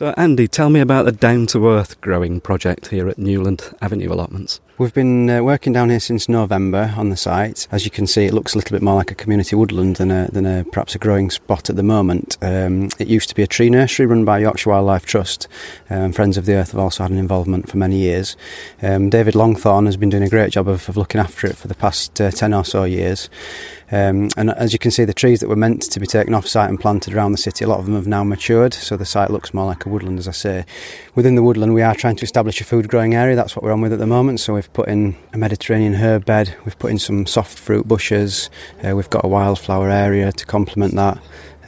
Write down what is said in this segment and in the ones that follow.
So, Andy, tell me about the down to earth growing project here at Newland Avenue Allotments. We've been uh, working down here since November on the site. As you can see, it looks a little bit more like a community woodland than a, than a perhaps a growing spot at the moment. Um, it used to be a tree nursery run by Yorkshire Wildlife Trust. Um, Friends of the Earth have also had an involvement for many years. Um, David Longthorne has been doing a great job of, of looking after it for the past uh, 10 or so years. Um, and as you can see, the trees that were meant to be taken off site and planted around the city, a lot of them have now matured, so the site looks more like a woodland, as I say. Within the woodland, we are trying to establish a food growing area. That's what we're on with at the moment. So we've put in a Mediterranean herb bed, we've put in some soft fruit bushes, uh, we've got a wildflower area to complement that.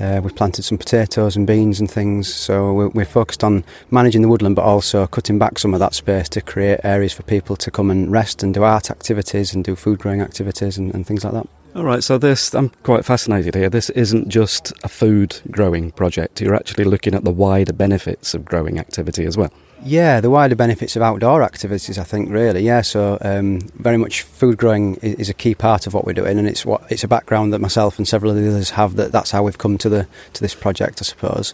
Uh, we've planted some potatoes and beans and things, so we're, we're, focused on managing the woodland but also cutting back some of that space to create areas for people to come and rest and do art activities and do food growing activities and, and things like that. All right, so this, I'm quite fascinated here. This isn't just a food growing project, you're actually looking at the wider benefits of growing activity as well. Yeah, the wider benefits of outdoor activities, I think, really. Yeah, so um, very much food growing is, is, a key part of what we're doing, and it's what it's a background that myself and several of the others have. That that's how we've come to the to this project, I suppose.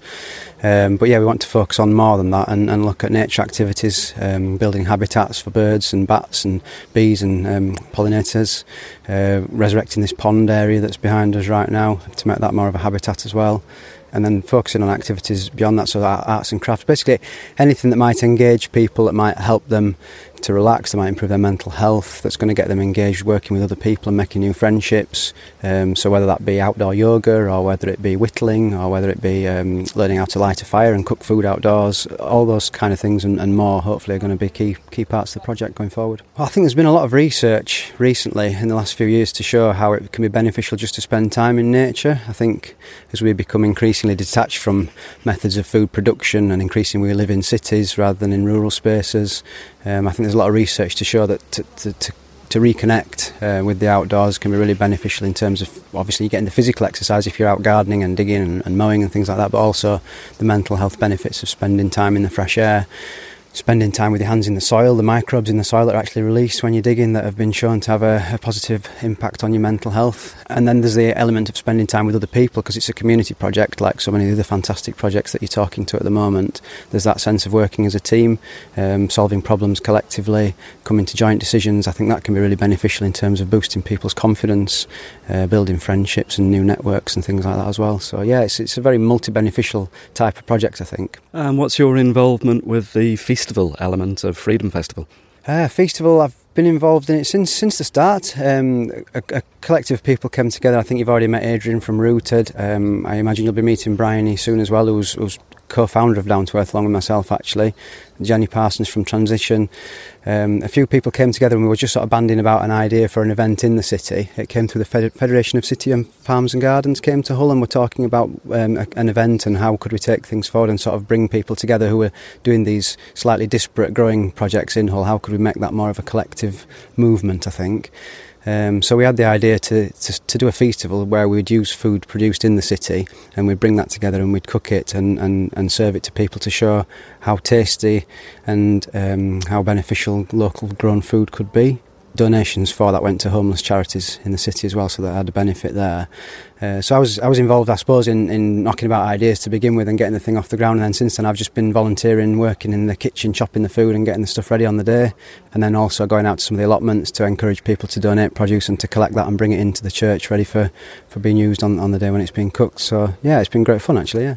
Um, but yeah, we want to focus on more than that and, and look at nature activities, um, building habitats for birds and bats and bees and um, pollinators, uh, resurrecting this pond area that's behind us right now to make that more of a habitat as well and then focusing on activities beyond that, so arts and crafts, basically anything that might engage people, that might help them to relax, they might improve their mental health, that's going to get them engaged working with other people and making new friendships. Um, so whether that be outdoor yoga or whether it be whittling or whether it be um, learning how to light a fire and cook food outdoors, all those kind of things and, and, more hopefully are going to be key, key parts of the project going forward. I think there's been a lot of research recently in the last few years to show how it can be beneficial just to spend time in nature. I think as we become increasingly detached from methods of food production and increasingly we live in cities rather than in rural spaces, um, I think there's a lot of research to show that to, to, to to reconnect uh, with the outdoors can be really beneficial in terms of obviously getting the physical exercise if you're out gardening and digging and, and mowing and things like that, but also the mental health benefits of spending time in the fresh air spending time with your hands in the soil, the microbes in the soil that are actually released when you're digging that have been shown to have a, a positive impact on your mental health. And then there's the element of spending time with other people because it's a community project, like so many of the other fantastic projects that you're talking to at the moment. There's that sense of working as a team, um, solving problems collectively, coming to joint decisions. I think that can be really beneficial in terms of boosting people's confidence, uh, building friendships and new networks and things like that as well. So yeah, it's, it's a very multi-beneficial type of project, I think. And what's your involvement with the festival element of Freedom Festival? Uh, festival, I've been involved in it since since the start. Um, a, a, collective of people came together. I think you've already met Adrian from Rooted. Um, I imagine you'll be meeting Bryony soon as well, who's, who's co-founder of Down to Earth along with myself actually. Jenny Parsons from Transition. Um, a few people came together and we were just sort of banding about an idea for an event in the city. It came through the Fed- Federation of City and Farms and Gardens, came to Hull and we're talking about um, a, an event and how could we take things forward and sort of bring people together who are doing these slightly disparate growing projects in Hull. How could we make that more of a collective movement, I think. Um, so we had the idea to, to, to, do a festival where we'd use food produced in the city and we'd bring that together and we'd cook it and, and, and serve it to people to show how tasty and um, how beneficial local grown food could be donations for that went to homeless charities in the city as well, so that had a benefit there. Uh, so I was I was involved, I suppose, in, in knocking about ideas to begin with and getting the thing off the ground. And then since then, I've just been volunteering, working in the kitchen, chopping the food and getting the stuff ready on the day, and then also going out to some of the allotments to encourage people to donate produce and to collect that and bring it into the church ready for, for being used on, on the day when it's being cooked. So yeah, it's been great fun actually. Yeah.